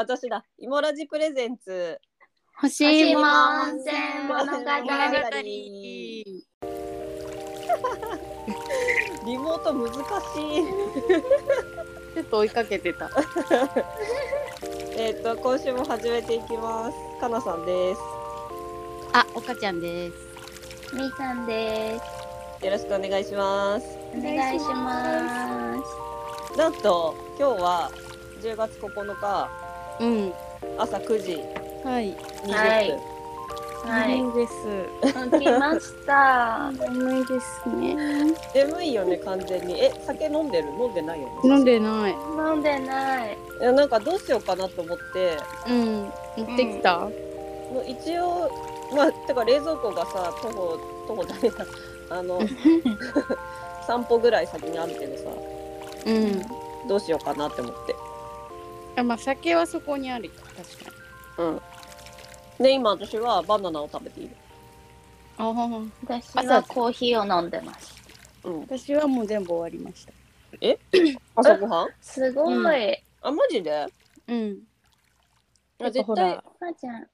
私だ。イモラジプレゼンツ。欲しい。温泉物語 リモート難しい。ちょっと追いかけてた。えっと、今週も始めていきます。かなさんです。あ、おかちゃんです。みーさんです。よろしくお願いします。お願いしまなんと、今日は10月9日うん。朝9時はい。20分。はいす。はい。いです。起きました。眠いですね。眠いよね、完全に。え、酒飲んでる？飲んでないよね？飲んでない。飲んでない。いや、なんかどうしようかなと思って、うん。持ってきた？もう一応、まあ、てか冷蔵庫がさ、徒歩、徒歩じゃねえな。あの、散歩ぐらい先にあるけどさ、うん。どうしようかなって思って。あ、まあ、酒はそこにあるよ。確かに。うん。で、今私はバナナを食べている。ああ。私はコーヒーを飲んでます。うん。私はもう全部終わりました。朝ごはん？すごい。うんあ、マジで？うん。あやっぱ絶対ほら、まーちゃん。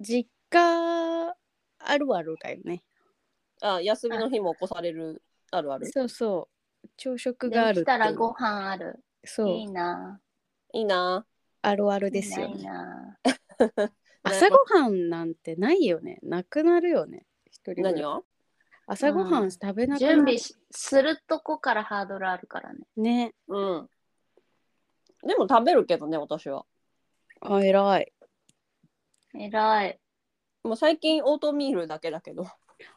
実家あるあるだよね。あ、休みの日も起こされるあるある？そうそう。朝食があるできっていうたらご飯ある。そういいな。いいなあるあるですよいいね。な。朝ごはんなんてないよね。なくなるよね。一人何が朝ごはん食べなくなる。準備しするとこからハードルあるからね。ね。うん。でも食べるけどね、私は。あ、偉い。えらい。もう最近オートミールだけだけど。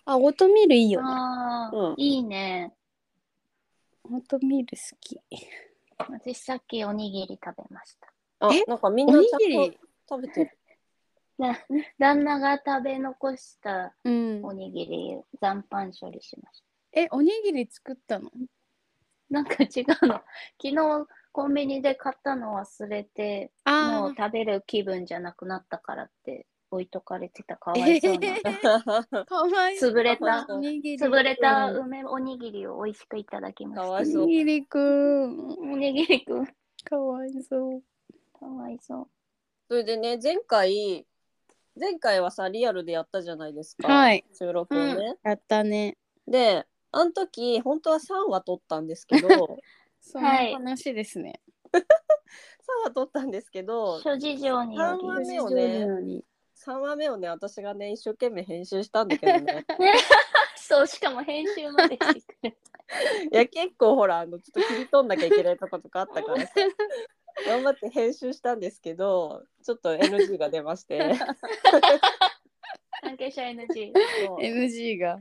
あ、オートミールいいよね。うんいいね。オートミール好き。私さっきおにぎり食べました。え、あなんかみんおなちゃんにぎり？と。食べてる。な旦那が食べ残したうんお。にぎり残飯処理しましえ、おにぎり作ったの？た。なんか違うの。昨日コンビニで買ったの忘れて、もうあ食べる気分じゃなくなったからって置いとかれてたかわいそうな。あ。かわいそう。潰れたおにぎり。潰れた梅おにぎりを美味しくいただきましかわいそうおにぎりくん。た。おにぎりくん、かわいそう。かわいそう。それでね、前回、前回はさ、リアルでやったじゃないですか。はい。収録をね。やったね。で、あの時、本当は3話撮ったんですけど、3 そんな話ですね。話撮ったんですけど、諸事情によ三話り。目をね3話目をね、私がね、一生懸命編集したんだけどね。そう、しかも編集までしてくれ いや、結構ほら、あの、ちょっと切り取んなきゃいけないとことかあったからさ。頑張って編集したんですけど、ちょっと NG が出まして。関係者 NG。NG が。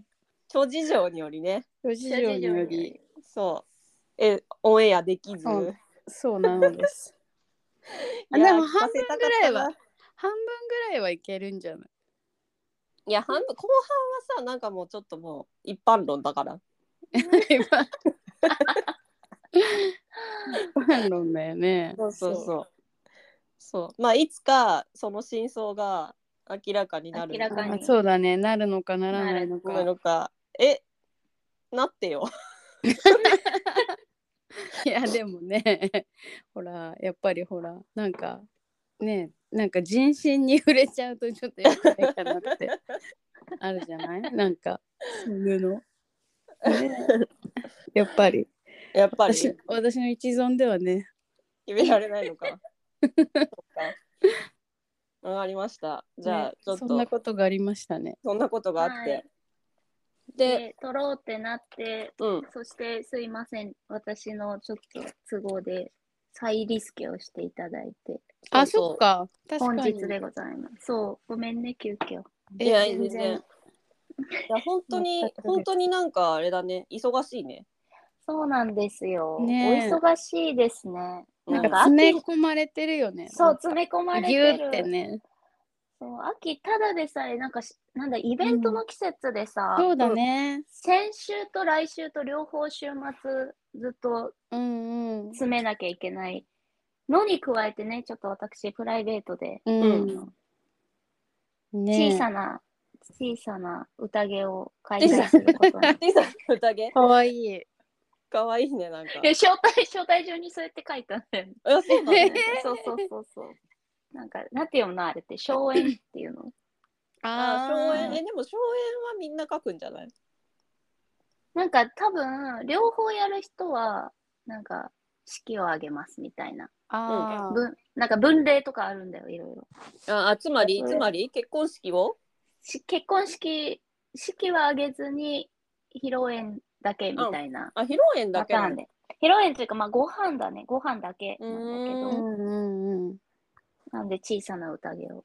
諸事情によりね、諸事情により。そう、え、オンエアできず。そうそうなのです。あいやでも半分ぐらいは半分ぐらいはいけるんじゃない？いや、半分、後半はさ、なんかもうちょっともう一般論だから。今反論だよね。そうそうそう。そう。まあ、いつかその真相が明らかになる明らかにあそうだね。なるのかならないのなか。のか。え、なってよ。いやでもね、ほらやっぱりほらなんかねなんか人心に触れちゃうとちょっとやばいかなって あるじゃない？なんかそういうの？ね、やっぱりやっぱり？私私の一存ではね。決められないのか？わかりました。じゃあ、ねちょっとそんなことがありましたね。そんなことがあって。はいで、で、撮ろうってなって、うん。そしてすいません、私のちょっと都合で再リスケをしていただいて、あそっか確本かに。日でございます。そう、ごめんね、急遽。いや、え全然。いや、本当に本当になんかあれだね、忙しいね。そうなんですよ。ねえお忙しいですね。なんか詰め込まれてるよね。そう、詰め込まれギてる。ュってね。そう秋、ただでさえ、なんかし、なんだ、イベントの季節でさ、そうだね。先週と来週と両方週末ずっとうんうん。詰めなきゃいけないのに加えてね、ちょっと私、プライベートで、うん。ね小さな、小さな宴を開催することに。小さな宴？かわいい。かわいいね、なんか。いや招待、招待状にそうやって書いたんだよね。あ、そうなんだ。そうそうそうそう。なんか、なんていうのあれって、荘園っていうの？ああ荘園。ーえでも荘園はみんな書くんじゃない？なんか多分、両方やる人は、なんか、式をあげますみたいな。あなんか分例とかあるんだよ、いろいろ。ああつまりつまり結婚式を？し結婚式、式はあげずに、披露宴だけみたいなあ披露宴だけ。披露宴っていうか、まあ、ご飯だね。ご飯だけなんだけううど、んうんうんなんで小さな宴を。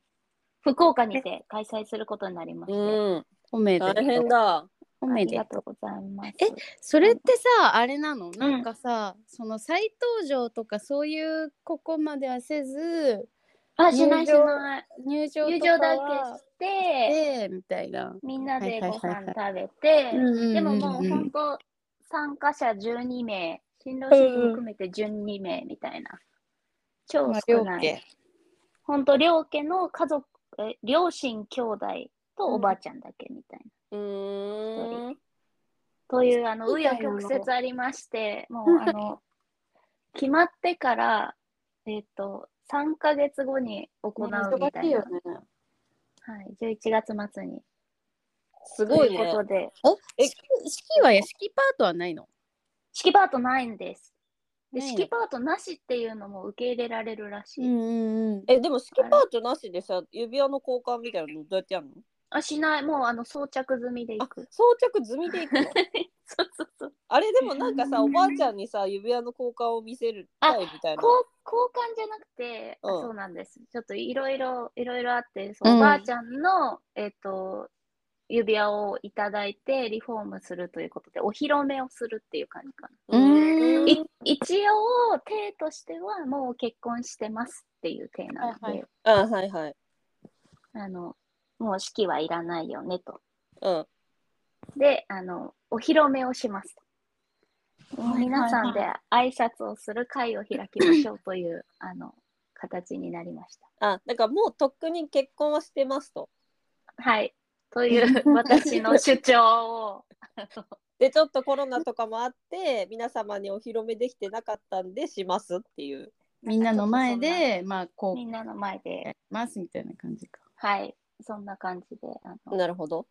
福岡にて開催することになりまして。うん褒めて大変だあ褒めてりがとうございます。えそれってさあれなの？なんかさ、その再登場とかそういうここまではせずあ、しないし入場ない。入場友とか情だはけして、でみたいな。みんなでごはいはいはい飯食べて、うんうんうんうんでももう本当、参加者12名、新郎新婦含めて12名みたいな。超まあ少ない。本当、両家の家族、え両親兄弟とおばあちゃんだけみたいな。うーんという、あの、紆余曲折ありまして、もう、あの、決まってから、えっ、と、3ヶ月後に行うみたいな。ね。はい、11月末に。すごいねということで、え式式はや式パートはないの？式パートないんです。で式パートなしっていうのも受け入れられるらしい。うんうんうん。えでも式パートなしでさ指輪の交換みたいなのどうやってやるの？あ、しない。もうあの装着済みでいあく。装着済みでいくの？そうそうそう。あれでもなんかさおばあちゃんにさ指輪の交換を見せるたいみたいな交換じゃなくて、あうんそうなんです。ちょっといろいろ、いろいろあって、おばあちゃんの、えっ、と、指輪をいただいてリフォームするということで、お披露目をするっていう感じかな。一応、体としてはもう結婚してますっていう体なので、はいはいあはいはいあの、もう式はいらないよねと。うんで、あの、お披露目をしますと。はいはい皆さんで挨拶をする会を開きましょうという、あの、形になりました。あだからもうとっくに結婚はしてますとはい。という私の主張を、でちょっとコロナとかもあって皆様にお披露目できてなかったんでしますっていうみんなの前で、まあ、こう、みんなの前でや、りますみたいな感じか。はい。そんな感じで、あのなるほど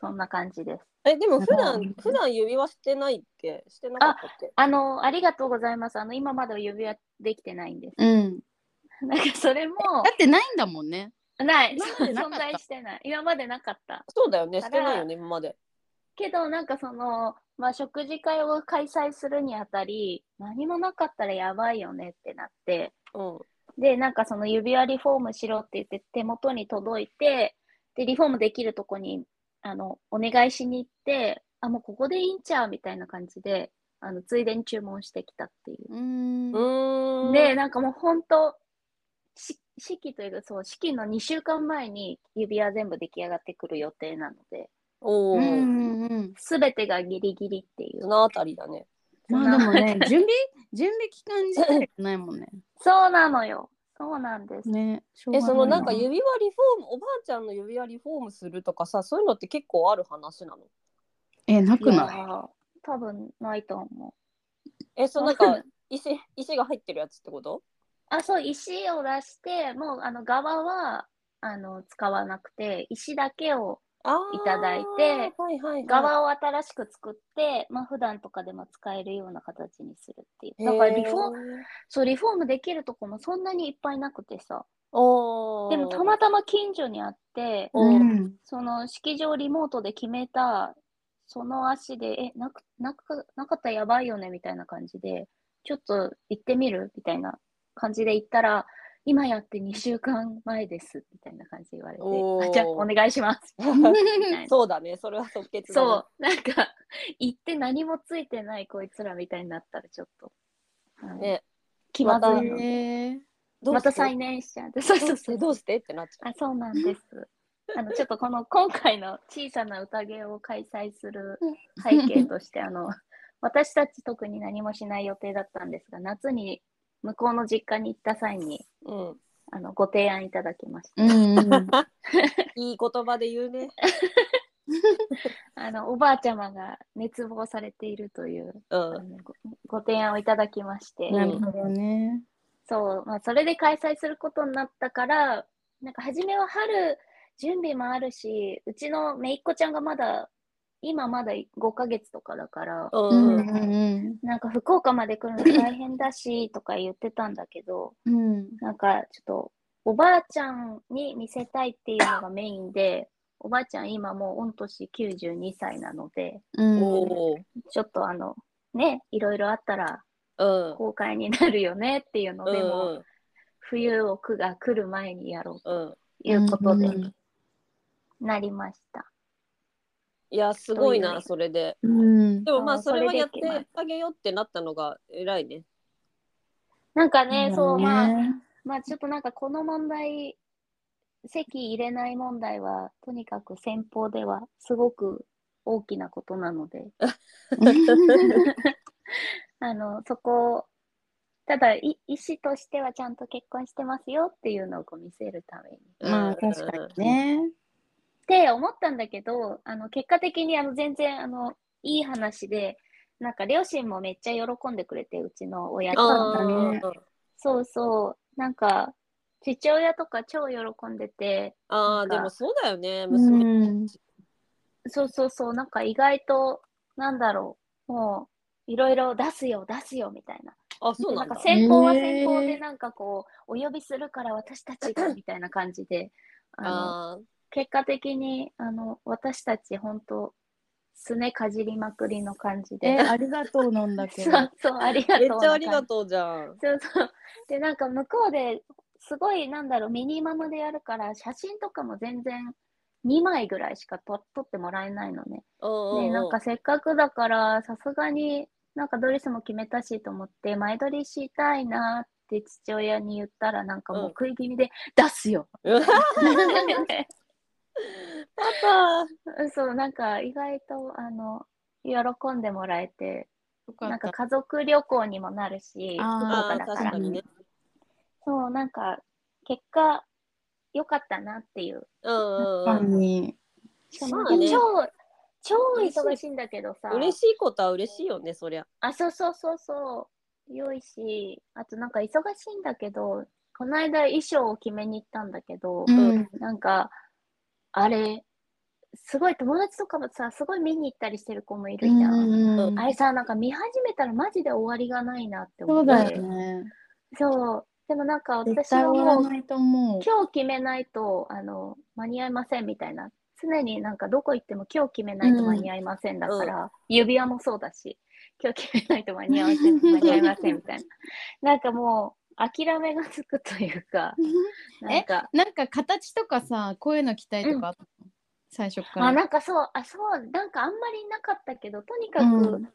そんな感じです。えでも普段うん普段指輪してないっけ？してなかったっけ？あの、ありがとうございます。あの、今まだ指輪できてないんです。うん。なんかそれも、だってないんだもんね。ない。今までなか存った？在してない。今までなかった。そうだよねだからしてないよね今までけど、なんかその、まあ、食事会を開催するにあたり、何もなかったらやばいよねってなって、うんで、なんかその指輪リフォームしろって言って手元に届いて、で、リフォームできるとこに、あの、お願いしに行って、あ、もうここでいいんちゃうみたいな感じで、あの、ついでに注文してきたっていう。うーん。うーんで、なんかもう本当し式というか、そう、式の2週間前に指輪全部出来上がってくる予定なので、おお。すべてがギリギリっていうそ。のあたりだねまあでもね、準備、準備期間自体がないもんね。そうなのよ。そうなんです。ね。えそのなんかい指輪リフォームおばあちゃんの指輪リフォームするとかさそういうのって結構ある話なの？え、なくい？ない多分ないと思う。えそうなんか石石が入ってるやつってこと？あ、そう、石を出して、もうあの側はあの使わなくて、石だけを、いただいてはいはいはい、側を新しく作って、まあ普段とかでも使えるような形にするっていう。だからリフォーム、そう、リフォームできるとこもそんなにいっぱいなくてさ。おーでもたまたま近所にあって。その式場リモートで決めた、その足で、え、なく、なく、なかったらやばいよね、みたいな感じで、ちょっと行ってみる？みたいな感じで行ったら、今やって2週間前です、みたいな感じで言われて、じゃあお願いします。そうだねそれは即決そう、なんか、行って何もついてないこいつらみたいになったらちょっと、うんね。気まずいの。で、えーまた再燃しちゃって、そうどそう。うそう。どうして？ってなっちゃう。あ、そうなんです。あの、ちょっとこの今回の小さな宴を開催する背景として、あの、私たち特に何もしない予定だったんですが、夏に向こうの実家に行った際に、うんあの、ご提案いただきました。うんうん。いい言葉で言うね あの、おばあちゃまが熱望されているという、うんご提案をいただきまして、なるほどね。そう、まあ、それで開催することになったから、なんか初めは春、準備もあるし、うちのめいっ子ちゃんがまだ、今まだ5ヶ月とかだから、ううんんうん。なんか福岡まで来るの大変だし、とか言ってたんだけど、うん。なんかちょっと、おばあちゃんに見せたいっていうのがメインで、おばあちゃん今もう御年92歳なので、うんちょっとあの、ね、いろいろあったらうん。公開になるよねっていうのうで、もん冬を区が来る前にやろうとうん。いうことでうん。なりました。いやすごいなそれで。うん。でもまあそれはやってあげようってなったのが偉いね。なんかね、そう、まあ、ね。まあちょっとなんかこの問題、席入れない問題は、とにかく先方ではすごく大きなことなので、あの、そこを、ただ、い意思としてはちゃんと結婚してますよっていうのをこう見せるために。まあ確かにね。って思ったんだけど、あの、結果的にあの、全然、あの、いい話で、なんか両親もめっちゃ喜んでくれて、うちの親あとそうだねー。そうそう。なんか、父親とか超喜んでて、なんか。あーでもそうだよねう娘。んそうそうそう、なんか意外と、なんだろう、もう、いろいろ出すよ、出すよ、みたいな。でなんんかあそうなだ。先方はへー先方で、なんかこう、お呼びするから私たちが、みたいな感じで、あの、結果的に、あの、私たち、本当すねかじりまくりの感じえで。ありがとうなんだけど。そうそう、ありがとうめっちゃありがとうじゃんそうそう。で、なんか向こうですごい、なんだろう、ミニマムでやるから、写真とかも全然2枚ぐらいしか撮撮ってもらえないのね。で、うんうんうんなんかせっかくだから、さすがになんかドレスも決めたしと思って、前撮りしたいなって父親に言ったら、なんかもううん食い気味で、出すようわ パそう、なんか意外と、あの、喜んでもらえて。なんか家族旅行にもなるし、福ああー岡だから。ね。そう、なんか、結果、良かったなっていう。うん確かうん。うんに。しかもまあね。超、超忙しいんだけどさ、嬉しいことは嬉しいよねそりゃ。あ、そうそうそうそう、良いし、あとなんか忙しいんだけど、この間衣装を決めに行ったんだけど、うん。なんか、あれ、すごい友達とかもさ、すごい見に行ったりしてる子もいるじゃん。うんあれさ、なんか見始めたらマジで終わりがないなって思って。そうだよね。そう。でもなんか絶私対はもう。今日決めないとあの間に合いませんみたいな常になんかどこ行っても今日決めないと間に合いませんだから、指輪もそうだし今日決めないと間に合いません間に合いませんみたいななんかもう諦めがつくというか なんか。なんか形とかさ、こういうの着たいとかあったの、最初から。あなんかそうあそうなんかあんまりなかったけどとにかく、うん。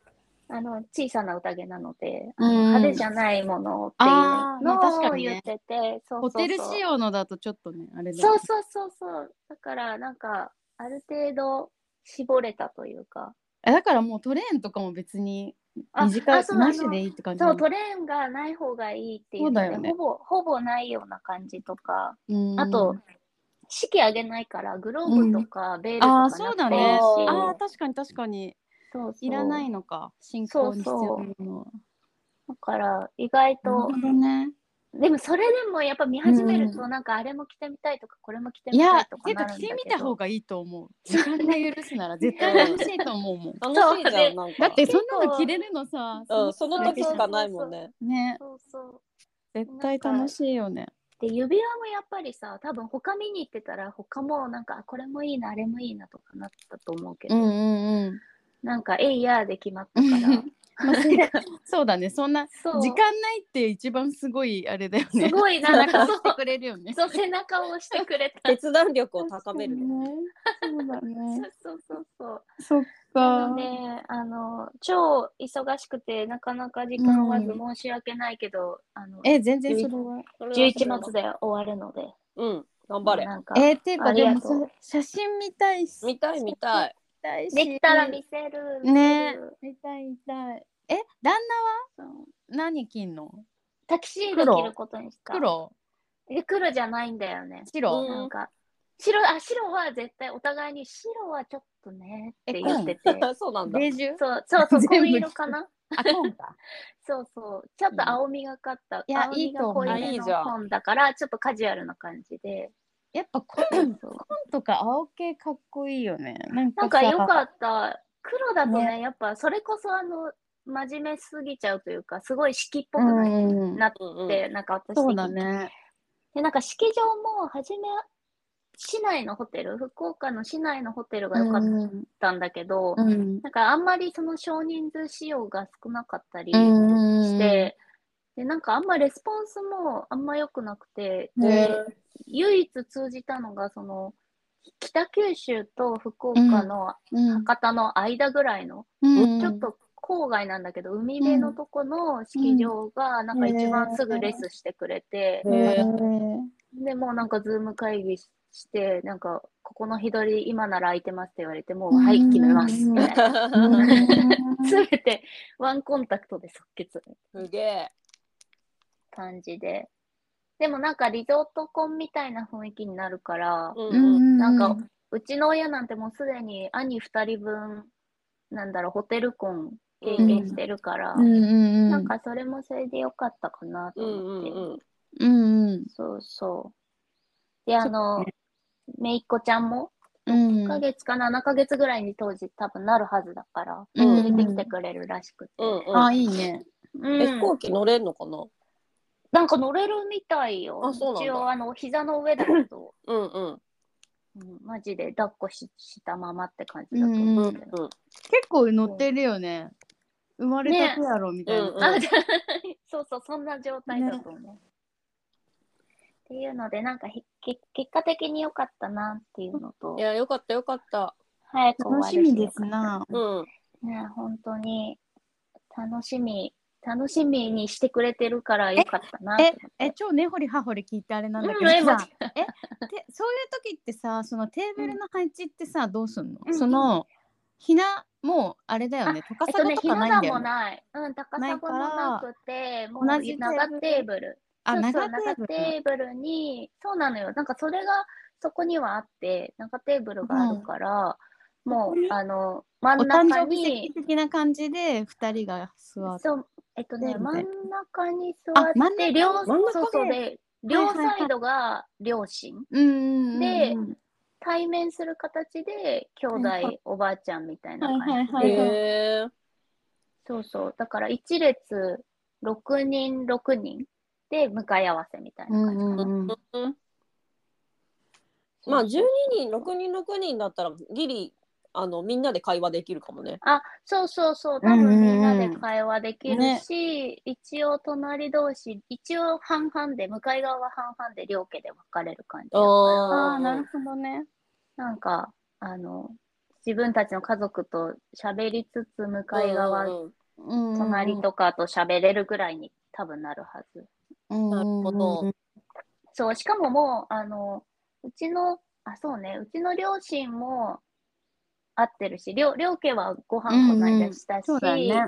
あの小さな宴なので、うん。派手じゃないものっていうのを言ってて、そうホそうそう。テル仕様のだとちょっとね、あれだそうそうそうそう。だから、なんか、ある程度絞れたというか。えだからもうトレーンとかも別にあ短いあそうなしでいいって感じそう、トレーンがない方がいいっていうので、そうだよね。ほぼ、ほぼないような感じとか、うん。あと、式あげないから、グローブとかベールとああかそうだねなくていいし、うんああ確かに確かに。そうそう。いらないのか。進行に必要なものは。だから、意外と、どねでもそれでもやっぱ見始めると、なんかあれも着てみたいとか、これも着てみたいとかいうか着。てみた方がいいと思う。時間が許すなら絶対楽しいと思うもん。楽しいじゃんなんか。だってそんなの着れるのさう。んその時しかそうそう。そうないもんね。ね。そうそう。絶対楽しいよね。で指輪もやっぱりさ多分他見に行ってたら他もなんかあこれもいいなあれもいいなとかなったと思うけど、うんうんうん。なんかえいやーで決まったから まあそうだね。そんな時間ないって一番すごいあれだよね。すごいなんかそう背中押してくれるよねそう背中を押してくれた。決断力を高めるね。そうだね。そうそうそうそっなのかであの超忙しくてなかなか時間合わず申し訳ないけど、あのえ全然それは。11月で終わるので。うん。頑張れ。なんかえー、っていうあかでも写真見たいし見たい見たい。見たいし。できたら見せるねる見たい見たい。え旦那は？何着んの？タキシード着ることにした。黒。え黒じゃないんだよね。白、うん。なんか、白、あ、白は絶対お互いに白はちょっとねってえ言ってて。そうなんだベージュ？そうそうそう、全部紺色かな。あ、紺か。そうそう。ちょっと青みがかった。いや青みいいと思う。だから、ちょっとカジュアルな感じで。やっぱ紺そうとか青系かっこいいよね。なんかなんかかった。黒だとね、ねやっぱそれこそあの、真面目すぎちゃうというか、すごい式っぽくな,、うんなっうんうんて、なんか私的そうにだね。で、なんか式場も初め、市内のホテル、福岡の市内のホテルが良かっうんたんだけど、うん。なんかあんまりその少人数使用が少なかったりうんして、で、なんかあんまレスポンスもあんま良くなくて、うんで、唯一通じたのが、その、北九州と福岡のうん。博多の間ぐらいの、うん。ちょっと郊外なんだけど、海辺のとこの式場が、なんか一番すぐレスしてくれて、でもうなんかズーム会議しして、なんか、ここの日取り今なら空いてますって言われて、もう、はい、決めます。みたいな。すべてワンコンタクトで即決。すげえ。感じで。でもなんかリゾート婚みたいな雰囲気になるから、うんなんか、うちの親なんてもうすでに兄2人分、なんだろう、ホテル婚経験してるから、うんうんなんかそれもそれでよかったかなとうん思って。うんうん。そうそう。で、あの、めいっ子ちゃんも、うん1ヶ月か7ヶ月ぐらいに当時多分なるはずだから、うん連れてきてくれるらしくて。うんうんあ、いいね。うんえ飛行機乗れんのかな？なんか乗れるみたいよ。あそうなんだ一応、あの、膝の上だけど、うんうんうん、マジで抱っこししたままって感じだと思うけど。うん。結構乗ってるよね。生まれたてやろみたいうんうん そうそう、そんな状態だと思う。っていうので、なんかひけ結果的に良かったなっていうのとい、や、よかったよかった。早く終わる楽しみですな。うん。ね、本当に楽しみ、楽しみにしてくれてるから良かったなと思って。え、超根掘り葉掘り聞いてあれなんだけうんえどさ、間違ええ、でそういう時ってさ、そのテーブルの配置ってさ、どうすんの？うんその、ひな、もうあれだよね、高えっとね、さとひな壇かないんだよね。もない。うん、高さもなくて、もう長テーブル。あ、長テーブ長ル。に、そうなのよ。なんかそれがそこにはあって、長テーブルがあるから、もう、あの、真おん誕生日中に席、的な感じで二人が座って。そう、えっとね、で真ん中に座あ真ん中。って、両、真ん中そうそうで、両サイドが両親。うんうんうん。で対面する形で、兄弟、はいはいおばあちゃんみたいなはい感じで、はいはい。へえ。そうそう。だから一列6人6人。で向かい合わせみたいな感じまあ、12人、6人、6人だったら、ギリ、あの、みんなで会話できるかもね。あ、そうそうそう。多分みんなで会話できるし、一応隣同士、一応半々で、向かい側は半々で両家で分かれる感じだから、ああ、なるほどね。なんか、あの、自分たちの家族と喋りつつ、向かい側、うん隣とかと喋れるぐらいに多分なるはず。うんなるほど。そう、しかももう、あの、うちの、あ、そうね、うちの両親も会ってるし、両両家はご飯この間したし、そうだね。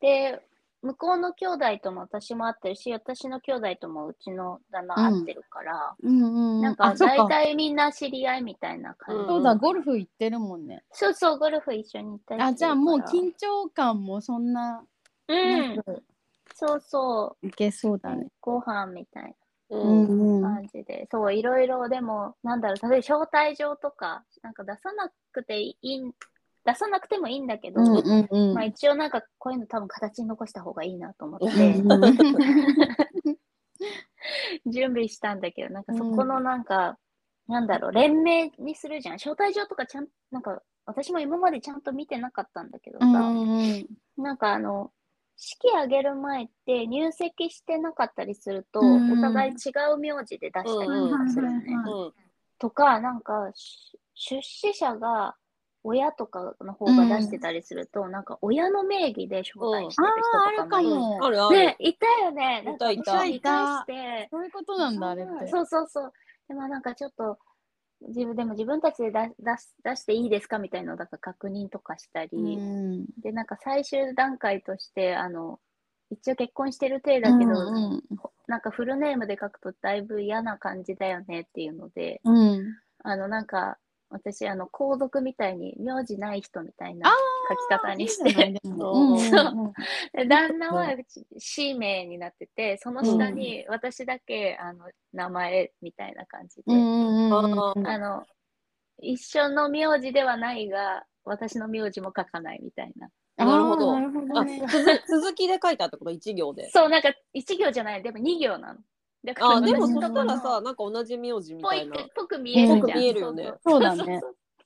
で、向こうの兄弟とも私も会ってるし、私の兄弟ともうちの旦那会ってるから、うんうんうん。なんか大体みんな知り合いみたいな感じ。うんそうだ、ゴルフ行ってるもんね。そうそう、ゴルフ一緒に行ったりあ、じゃあもう緊張感もそんな、う。なんくそうそう。いけそうだね。ご飯みたいうんな感じで、そう、いろいろでも、なんだろう、例えば招待状とか、なんか出さなくていいん、出さなくてもいいんだけど、うんうんうん。まあ一応なんかこういうの多分形に残した方がいいなと思って、うんうん 準備したんだけど、なんかそこのなんか、なんだろう、連名にするじゃん。招待状とかちゃん、なんか、私も今までちゃんと見てなかったんだけどさ、うんうん。なんかあの、式挙げる前って入籍してなかったりすると、うんお互い違う名字で出したりとかするのね。うんうんとか、なんか、し出資者が親とかの方が出してたりすると、なんか親の名義で招待してる人とかも。うんあるかも。ね、いたよね。なんかいたいたそういうことなんだ、あれっうんて。そうそうそう。でもなんかちょっと、自分でも自分たちで出していいですかみたいなのをだから確認とかしたり、うん。で、なんか最終段階として、あの、一応結婚してる体だけど、うんなんかフルネームで書くとだいぶ嫌な感じだよねっていうので、うん。あの、なんか、私、あの、皇族みたいに名字ない人みたいなき方にして。旦那は C 名になってて、その下に私だけあの名前みたいな感じで、あの一緒の名字ではないが、私の名字も書かないみたいな。なるほど。続続きで書いてあったこと？一行で。そう、なんか一行じゃない、でも二行なの。だあでもそしたらさなんか同じ名字みたいな。てぽく見えるじゃん。ぽく見えるよねそうだね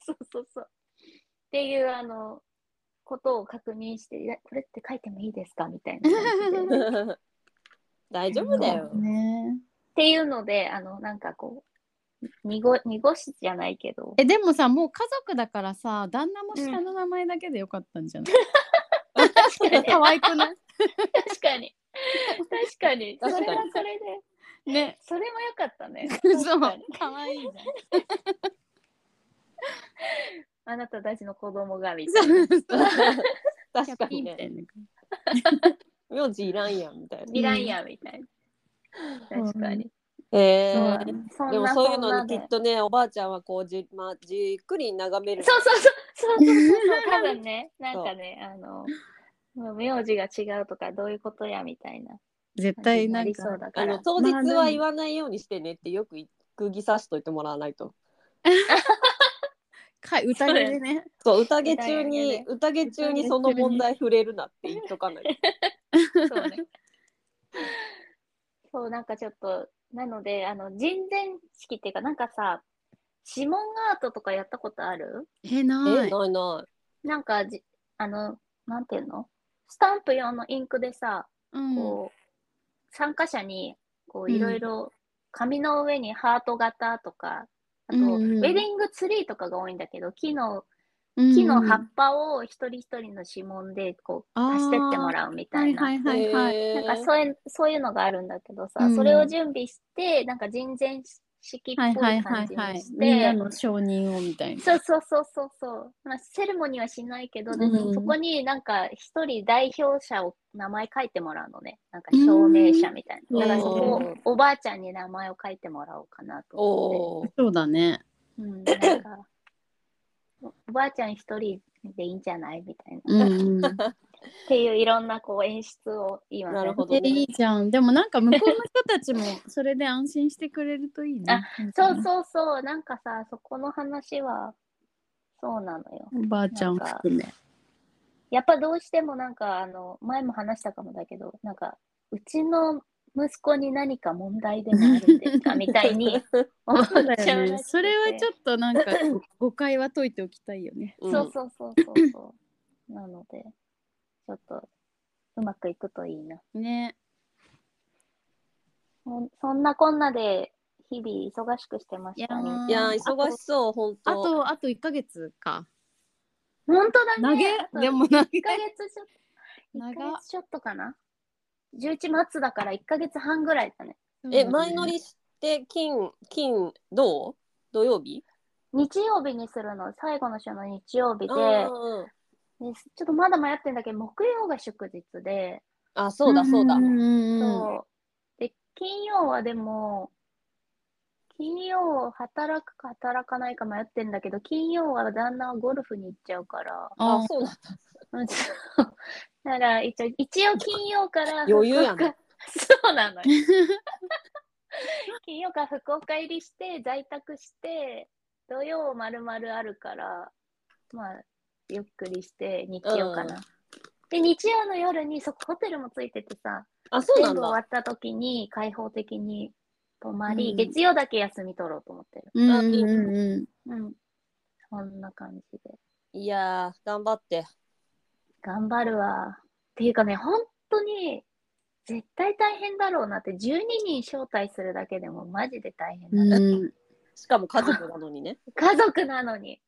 そうそうそう。っていうあのことを確認して、いやこれって書いてもいいですか？みたいな感じで。っ 大丈夫だよ。ね。ていうので、あのなんかこう、濁濁しじゃないけど、えでもさもう家族だからさ旦那も下の名前だけでよかったんじゃない、確かに、可愛くない？確かに、確かに、それはそれで、ね。それも良かったね。そう。可愛いじあなたたちの子供がみゃたいな。確かにね。な名字いらんやんみたいな。いらんやみたいな。確かに。へそうーでもそういうのにきっとねおばあちゃんはこうじ,、まあ、じっくり眺める。そうそうそうそうそうそうそう多分ね なんかねあのもう名字が違うとかどういうことやみたいな絶対なりなんかそうだからあの当日は言わないようにしてねってよく釘刺しといてもらわないと。か歌でね。そう宴中に宴宴中にその問題触れるなって言っとかないと。そうね。そうなんかちょっとなのであの人前式っていうかなんかさ指紋アートとかやったことある？えなえいない。ななんかじあのなんていうの？スタンプ用のインクでさうん。こう参加者にこううん。いろいろ紙の上にハート型とか、あと、うんうんウェディングツリーとかが多いんだけど木のうん木の葉っぱを一人一人の指紋でこう足してってもらうみたいな。はいはいはいはい。なんかそういうそういうのがあるんだけどさ、うん。それを準備してなんか人前式っぽはいいはいは感じいはいにして、みんなの承認をみたいな。そうそうそうそうそう、まあ、セレモニーはしないけど、でうん。そこになんか一人代表者を名前書いてもらうのね。なんか証明者みたいな、だからそこおばあちゃんに名前を書いてもらおうかなと思って。そうだね。うん、なんかおおばあちゃん一人でいいんじゃない？みたいな、っていういろんなこう演出を今ね。なるほどえいいじゃん。でもなんか向こうの人たちも それで安心してくれるといいね。そうそうそう。なんかさそこの話はそうなのよ。おばあちゃん含め。やっぱどうしてもなんかあの前も話したかもだけどなんかうちの息子に何か問題でもあるんですかみたいに 思っちゃうね。それはちょっとなんか誤解は解いておきたいよね。うん。そうそうそうそうそう。なのでちょっとうまくいくといいな。ね。そんそんなこんなで日々忙しくしてましたね。いやー。いやー忙しそう本あ当。とあと1ヶ月か。本当だ投ねげでも投げ。1ヶ月ちょっと。長1ヶ月ちょっとかな？11末だから1ヶ月半ぐらいだね。え前乗りして金金どう？土曜日？日曜日にするの。最後の週の日曜日ででちょっとまだ迷ってんだけど木曜が祝日で、あそうだそうだ。そう。で金曜はでも金曜働くか働かないか迷ってんだけど金曜は旦那はゴルフに行っちゃうから。あそうだ。うんそうだから一応一応金曜から余裕やね。そうなのよ。金曜から福岡入りして在宅して土曜まるまるあるからまあゆっくりして日曜かな、うん。で日曜の夜にそこホテルもついててさあそう。全部終わった時に開放的に泊まり、うん。月曜だけ休み取ろうと思ってる。うんうんうん。うん。うん。そんな感じで。いやー頑張って。頑張るわ。っていうかね本当に絶対大変だろうなって12人招待するだけでもマジで大変だな、うん。しかも家族なのにね。家族なのに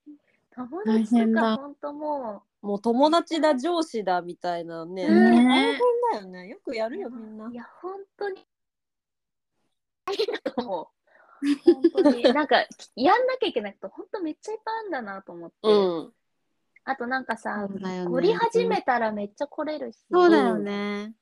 友達とか本当ももう友達だ上司だみたいなね。うん大変だよね。よくやうるよみんな。いや本当に。大変だと思う。本当に。なんかやんなきゃいけないこと本当めっちゃいっぱいあるんだなと思って、うん。あとなんかさね。凝り始めたらめっちゃ来れるし。そうだよね。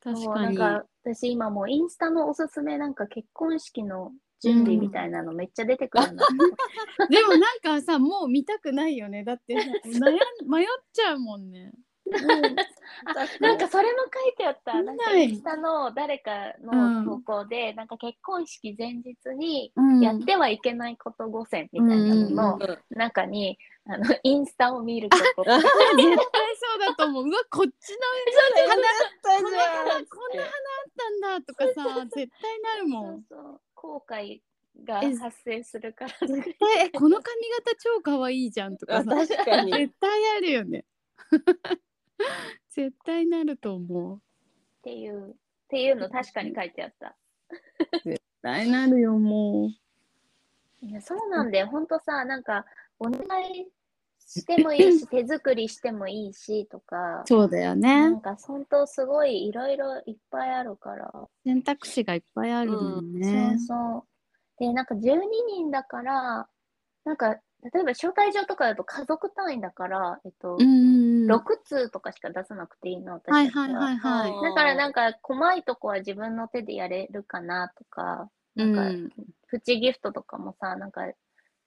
確かになんか私今もうインスタのおすすめなんか結婚式の準備みたいなのめっちゃ出てくるな。でもなんかさもう見たくないよねだってさ悩ん迷っちゃうもんね。なんかそれも書いてあった。なんかないインスタの誰かうんの投稿で、なんか結婚式前日にうんやってはいけないこと5選みたいなののうん中に、あのインスタを見ること。絶対そうだと思う。うわこっちの花こんな花あったんだとかさ絶対なるもん。そうそう後悔がえ発生するから。絶対えこの髪型超可愛いじゃんとかあさ 確かに絶対あるよね。絶対なると思う。っていう、っていうの確かに書いてあった。絶対なるよもう。いやそうなんだよ。ほんとさ、なんか、お願いしてもいいし、手作りしてもいいしとか、そうだよねなん。か本当すごいいろいろいっぱいあるから。選択肢がいっぱいあるもんそうね。そう。で、なんか12人だから、なんか、例えば招待状とかだと家族単位だから、えっと、うん。6通とかしか出さなくていいの、はい私たちは。はいはいはい。だからなんか、細いとこは自分の手でやれるかなとか、なんか、うんプチギフトとかもさ、なんか、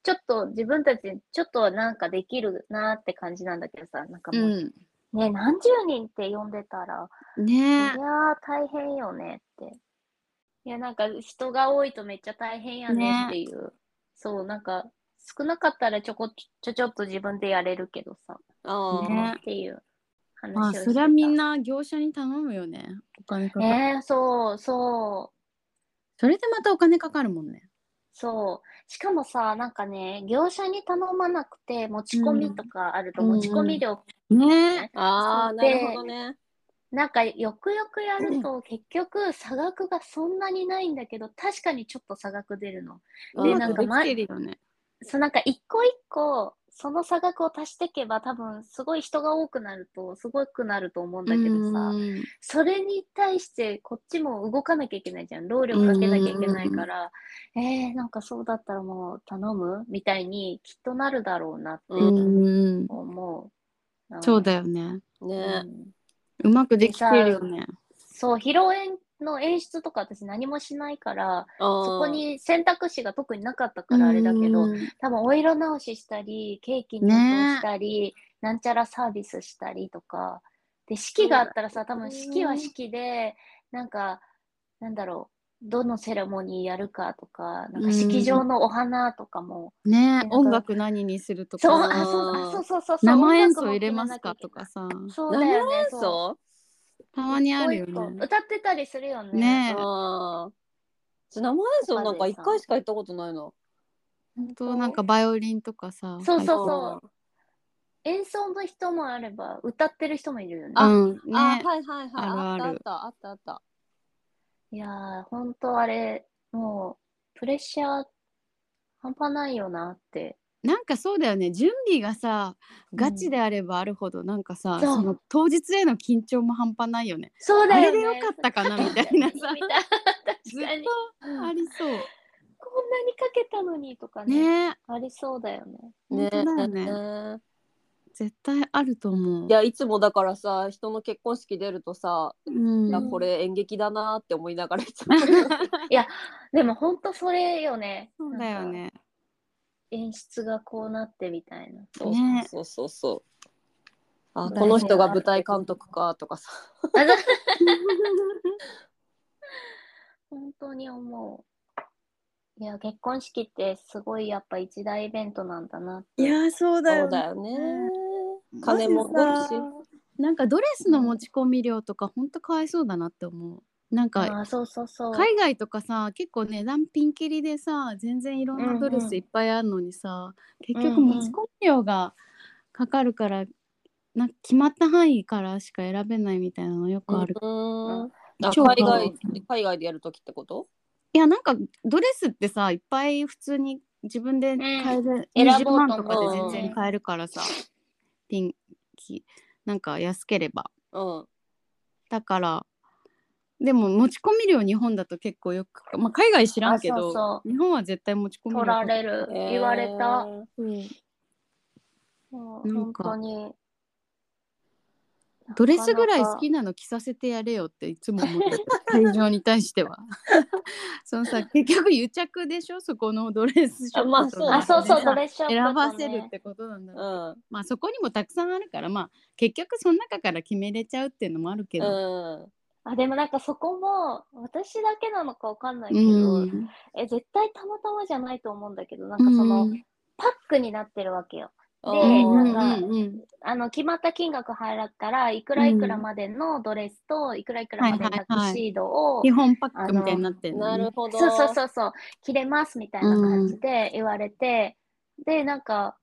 ちょっと自分たち、ちょっとはなんかできるなって感じなんだけどさ、なんかもう、うん。ね、何十人って呼んでたら、いねやー、大変よねって。いや、なんか人が多いとめっちゃ大変やねっていう。そう、なんか、少なかったらちょこちょちょっと自分でやれるけどさ、あーねっていう話まあ。それはみんな業者に頼むよね。お金かかる。ねそうそう。それでまたお金かかるもんね。そう。しかもさ、なんかね、業者に頼まなくて、持ち込みとかあると、うん持ち込み料、ねあーなるほどねなんかよくよくやると、結局差額がそんなにないんだけど、確かにちょっと差額出るの。でうまくできなんか前てるよね。そう、なんか一個一個、その差額を足していけば、多分すごい人が多くなると、すごくなると思うんだけどさ、うんそれに対してこっちも動かなきゃいけないじゃん。労力かけなきゃいけないから、えー、なんかそうだったらもう頼むみたいにきっとなるだろうなってうん思う。そうだよね。うねんうまくできてるよね。そう、披露宴の演出とか私何もしないから、そそこに選択肢が特になかったからあれだけど、うん。多分お色直ししたり、ケーキにねしたり、なんちゃらサービスしたりとか、で、式があったらさ、多分式は式で、なんか、なんだろう、どのセレモニーやるかとか、なんか式場のお花とかも、ね。なんか音楽何にするとか。あ、そうあそうそうそうそう、生演奏入れますかとかさ。そうだよね、そう。そうたまにあるよね。歌ってたりするよね。ねえ。ああ生演奏なんか一回しか行ったことないの。本となんかバイオリンとかさそうそうそう。演奏の人もあれば、歌ってる人もいるよね。あうんね。あはいはいはい。あるある。あったあったあったいやー、ほんとあれ、もう、プレッシャー、半端ないよなって。なんかそうだよね準備がさガチであればあるほどなんかさ、そうその当日への緊張も半端ないよね。そうだよね。あれでよかったかなみたいなさ みたいずっ確かに。とありそう。こんなにかけたのにとかね。ねありそうだよね。たね本当だよね絶対あると思う。いやいつもだからさ人の結婚式出るとさ、うんいやこれ演劇だなって思いながらいつも でもほんとそれよね。そうだよ。ね。演出がこうなってみたいな。そうねそうそうそうあこの人が舞台監督かとかさ本当に思う。いや、結婚式ってすごいやっぱ一大イベントなんだなって。いやそうだよそうだね。よね金も出るしなんかドレスの持ち込み料とかほんとかわいそうだなって思う。なんかあーそうそうそう。海外とかさ結構値段ピンキリでさ全然いろんなドレスいっぱいあるのにさ、結局うんうん。持ち込み料がかかるから、なんか決まった範囲からしか選べないみたいなのよくある。うんあ超海外海外でやるときってこと？いやなんかドレスってさいっぱい普通に自分で買える、選20ぼうと思う万とかで全然買えるからさ、ピンキなんか安ければ。うん。だからでも持ち込み料日本だと結構よく、まあ、海外知らんけどあそうそ日本は絶対持ち込み料取られる、えー言われた。うん。もう本当に。ドレスぐらい好きなの着させてやれよっていつも思ってた。会場に対しては。そのさ結局癒着でしょ？そこのドレスショップあまあそう。あ、そうドレスショップ、ね。選ばせるってことなんだ。う、ん。まあそこにもたくさんあるからまあ結局その中から決めれちゃうっていうのもあるけど、うんあ、でもなんかそこも、私だけなのかわかんないけうど、ん。え、絶対たまたまじゃないと思うんだけど、なんかその、うんパックになってるわけよ。でうんなんかうん。うんあの、決まった金額払ったらいくらいくらまでのドレスと、いくらいくらまでのタキシードを、基本パックみたいになってるなるほどそうそうそうそう、着れますみたいな感じで言われて、で、なんか、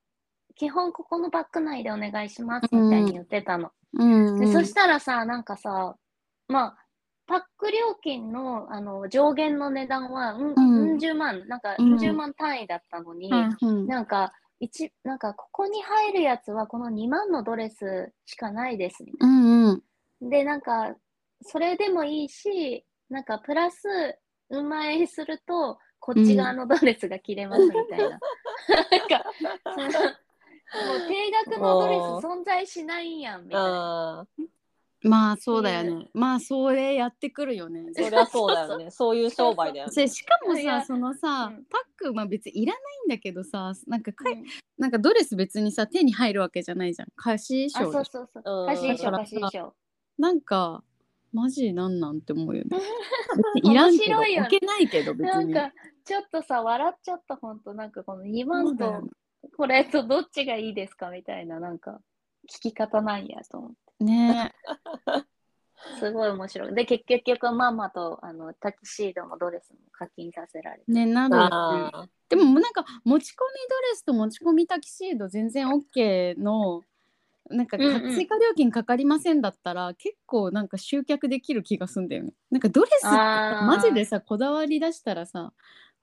基本ここのバッグ内でお願いしますみたいに言ってたの。うん。でそしたらさ、なんかさ、まあ、パック料金のあの上限の値段は、うん、うんうん十万、なんか、うんうん十万単位だったのに、うんなんか、一、なんか、ここに入るやつは、この2万のドレスしかないです、みたいうんうんな。で、なんか、それでもいいし、なんか、プラス、うまいすると、こっち側のドレスが着れます、みたいな。なんか、そ のもう定額のドレス存在しないんやん、みたいな。あまあそうだよね。まあそれやってくるよね。ーそりゃそうだよね。そういう商売だよね。しかもさそのさ、うん。パックまあ別にいらないんだけどさなんかかい、うん。なんかドレス別にさ手に入るわけじゃないじゃん。貸衣装そう衣装、貸し衣装。なんかマジなんなんって思うよね。いらんけどいよね。置けないけど別に。なんか、ちょっとさ、笑っちゃった、ほんと。なんか、この2そ万とこれとどっちがいいですかみたいな、なんか、聞き方なんやと思って。ね すごい面白い。で、結局、ママとあのタキシードもドレスも課金させられて。ねなるでもなんか持ち込みドレスと持ち込みタキシード全然 OK のなんかうんうん追加料金かかりませんだったら、結構なんか集客できる気がすんだよね。なんかドレスってマジでさこだわり出したらさ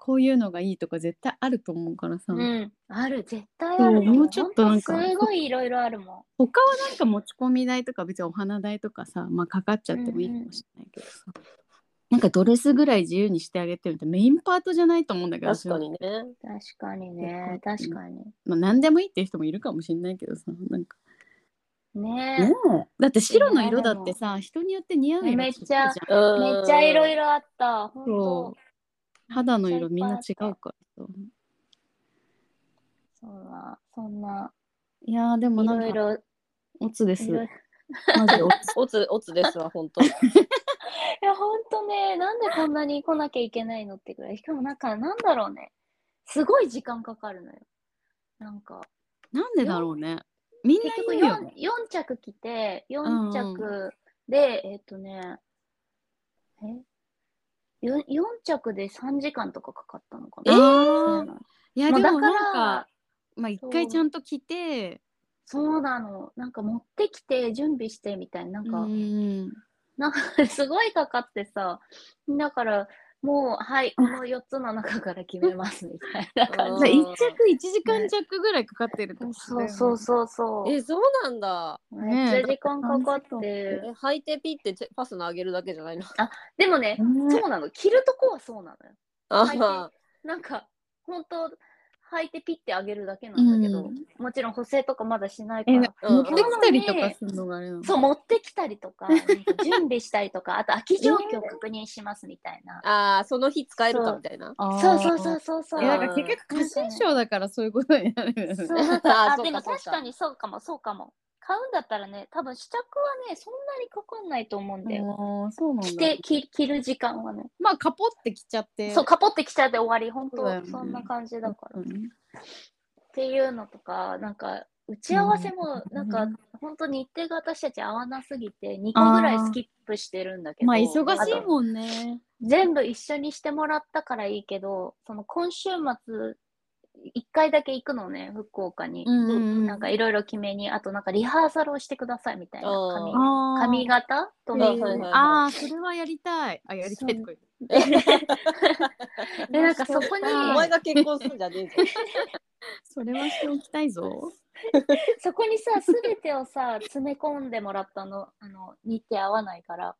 こういうのがいいとか絶対あると思うからさ、うん、ある、絶対あるそうもうちょっとなんかすごいいろいろあるも他はなんか持ち込み代とか別にお花代とかさ、まあ、かかっちゃってもいいかもしれないけどさ、なんかドレスぐらい自由にしてあげてるってメインパートじゃないと思うんだけど確かにね。ん。確かにね、確かに。まあ、何でもいいっていう人もいるかもしれないけどさ。なんか。ね。ねえ。だって白の色だってさ人によって似合う色めっちゃ違うじゃん。めめっちゃいろいろあった。ほんそと。肌の色みんな違うからさ。そんな、そんな、いやーでもいなんかろいろ、オツです。マジオツ。おつおつですわ本当。いや、ほんとね、なんでこんなに来なきゃいけないのってぐらい。しかもなんか、なんだろうね。すごい時間かかるのよ。なんか、なんでだろうね。みんな言うよ 4, ね4着着て、4うん着で、えっ、とね、え？4, 4着で3時間とかかかったのかな。えーいやもうだかでもなんらか、まあ一回ちゃんと着て。そうなの。なんか持ってきて、準備してみたいな、なんか、うん。なんかすごいかかってさ、だから、もう、はい、この4つの中から決めますみたいな感うんじ。じゃあ一着1時間弱ぐらいかかってるってねそうそうそうそう。えそうなんだめっちゃ時間かかって。え履いてピッてチェパスの上げるだけじゃないの？でもね、ねそうなの。着るとこはそうなのよ。あなんか、本当履いてピッてあげるだけなんだけど、うんもちろん補正とかまだしないかえら。うん持ってきたりとかするのがあれなの？そう、持ってきたりとか、なんか準備したりとか、あと空き状況を確認しますみたいな。あーその日使えるかみたいなあーそうそうそうそうそう。えだから結局貸衣装だからそういうことになるよねそああそうかそうかでも確かにそうかも、そうかも。買うんだったらね、多分試着はね、そんなにかかんないと思うんだよ。ああそうなんだ。着て、着着る時間はね。まあカポってきちゃって。そう、カポってきちゃって終わり、本当そそんな感じだから。っうん。ていうのとか、なんか、打ち合わせも、うんなんか、本当日程が私たち合わなすぎて、2個ぐらいスキップしてるんだけど、まあ忙しいもんね。全部一緒にしてもらったからいいけど、その今週末、1回だけ行くのね、福岡に。うんうんうん。なんかいろいろ決めに、あとなんかリハーサルをしてくださいみたいな。髪髪型とはいメイクはいはいああそれはやりたい。あやりたいと。か で、なんかそこに、お前が結婚するんじゃねえぞ。それはしておきたいぞ。そこにさ、すべてをさ、詰め込んでもらったの、あの、日程合わないから、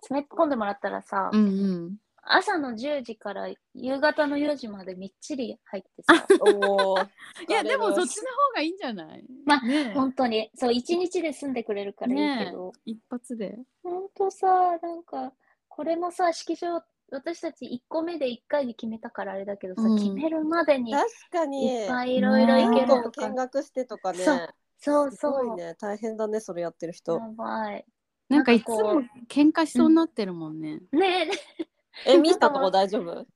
詰め込んでもらったらさ、うんうん朝の10時から夕方の4時までみっちり入ってさ、おー。いやでもそっち疲の方がいいんじゃない？まあねえ。本当に、そう、一日で済んでくれるからいいけど、一発で。本当さ、なんか、これもさ、式場、私たち1個目で1回で決めたからあれだけどさ、うん。決めるまでに確かに。ぱいいろいろいけ何るとか。見。学してとかね。そう。そうすそう。ごいね。大変だねそれやってる人。やばい。なんかいつも喧嘩しそうになってるもんね。ねえミスターとこ大丈夫？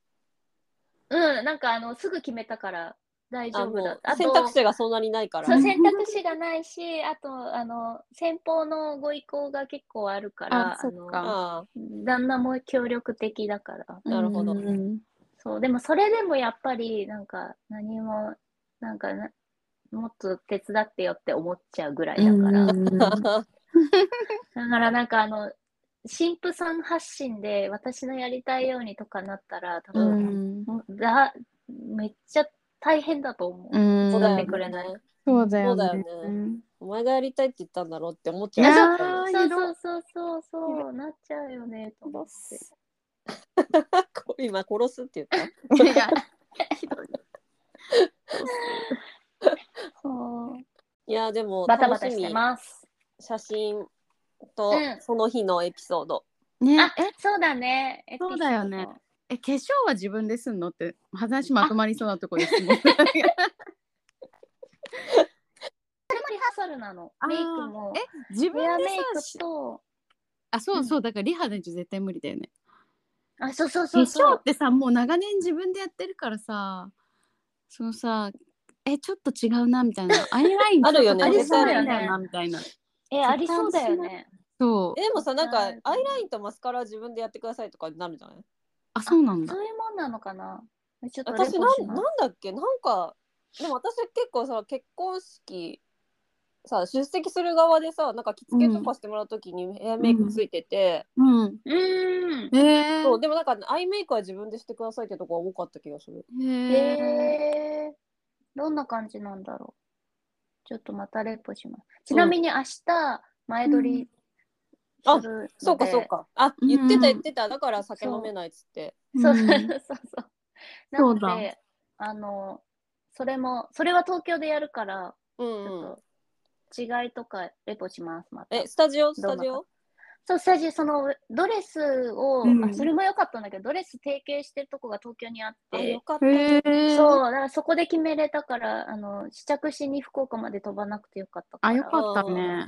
え、うん、なんかあの、すぐ決めたから大丈夫だ。った。あと選択肢がそんなにないから。そう選択肢がないし、あと、あの、先方のご意向が結構あるから、のあそっか。あ旦那も協力的だから。なるほど。うんそう、でもそれでもやっぱり、なんか、何も、なんかな、もっと手伝ってよって思っちゃうぐらいだから。うん。だからなんかあの、神父さん発信で私のやりたいようにとかなったら、多う分、うだめっちゃ大変だと思う。うん。だよそうだよね。ってくれないそうだよね。お前がやりたいって言ったんだろうって思っちゃう。ーそうそうそうそう。そう、なっちゃうよね、と思って。今殺すって言った？いや。そう。いやでもバタバタして楽しみます。写真とうんその日のエピソード、ねあ、そうだね。エピソードそうだよね。え化粧は自分ですんの？って話まとまりそうなとこですもん。それもリハーサルなの？あーメイクも。自分でメイさクと、あそうそうだからリハで絶対無理だよね。あ、そうそう化そうそう。粧ってさもう長年自分でやってるからさそのさえちょっと違うなみたいなアイラインあるよねちょっと足りそう絶対あるよねだよなみたいなえ、ありそうだよね。そう。えでもさなんかはい。アイラインとマスカラは自分でやってくださいとかになるじゃない？あそうなんだ。そういうもんなのかな？ちょっとレ私なんなんだっけなんかでも私結構さ結婚式さ出席する側でさなんか着付けとかしてもらうときにヘアメイクついてて、うん。うーん。えー、そうでもなんかアイメイクは自分でしてくださいってとこは多かった気がする。へへええ。どんな感じなんだろう？ちょっとまたレポします。ちなみに明日、前撮りあするので、そうかそうか。あうん。言ってた言ってた。だから酒飲めないっつって。そう。そううんそうそう。なそうだ。ので、あの、それも、それは東京でやるから、ちうんうん。ょっと違いとかレポします、また。えスタジオ？スタジオ？そう、スタジオ、そのドレスを、うん。あ、それも良かったんだけど、ドレス提携してるとこが東京にあって。あよ、かったそう、だからそこで決めれたから、あの、試着しに福岡まで飛ばなくてよかったから。あよかったね。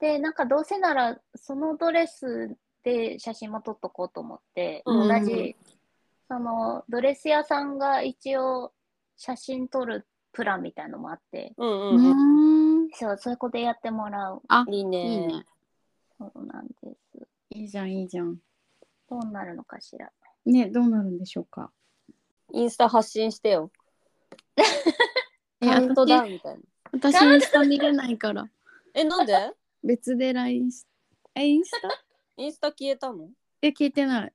で、なんかどうせなら、そのドレスで写真も撮っとこうと思って、うん。同じ、その、ドレス屋さんが一応写真撮るプランみたいのもあって、うんううん。うんん。そう、そこでやってもらう。あいいね。いいねそうなんです。いいじゃんいいじゃん。どうなるのかしら。ねどうなるんでしょうか。インスタ発信してよ。えカウントダウ私ンみたいな。私インスタ見れないから。えなんで？別で LINE しえインスタ？インスタ消えたの？え聞いてない。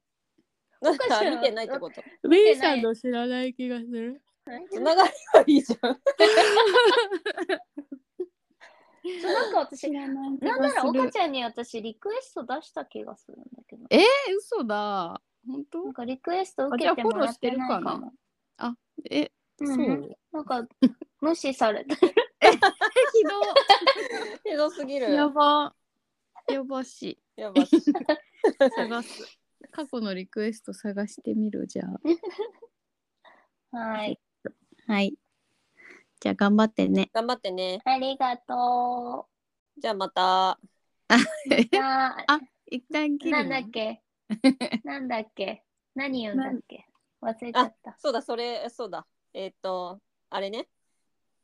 なんか見てないってこと？メイさんの知らない気がする。つながりはいいじゃん そうなんか私、らなんなら岡ちゃんに私リクエスト出した気がするんだけど。え嘘だ。本当？なんかリクエスト受けてもらってないフォローしてるかかも。えうん。そう？なんか無視されてる。ひひどすぎどる。やば。やばし。やばし。探す。過去のリクエスト探してみるじゃあ。はい。はいじゃあ頑張ってね。頑張ってね。ありがとじゃあまた。あ、あ一旦切るの？なんだっけ？なんだっけ？何言うんだっけ？忘れちゃった。そうだそれそうだ。えっ、とあれね。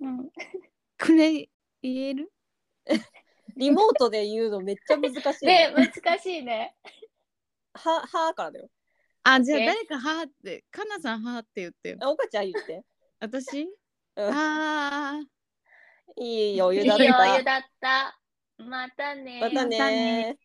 うん。これ言える？リモートで言うのめっちゃ難しい、ね。難しいね。ははからだよ。あじゃあ誰かはーってかなさんはーって言ってよ。あ岡ちゃん言って。私？うん。あー。いい余いい裕だった。余裕だった。またね。またね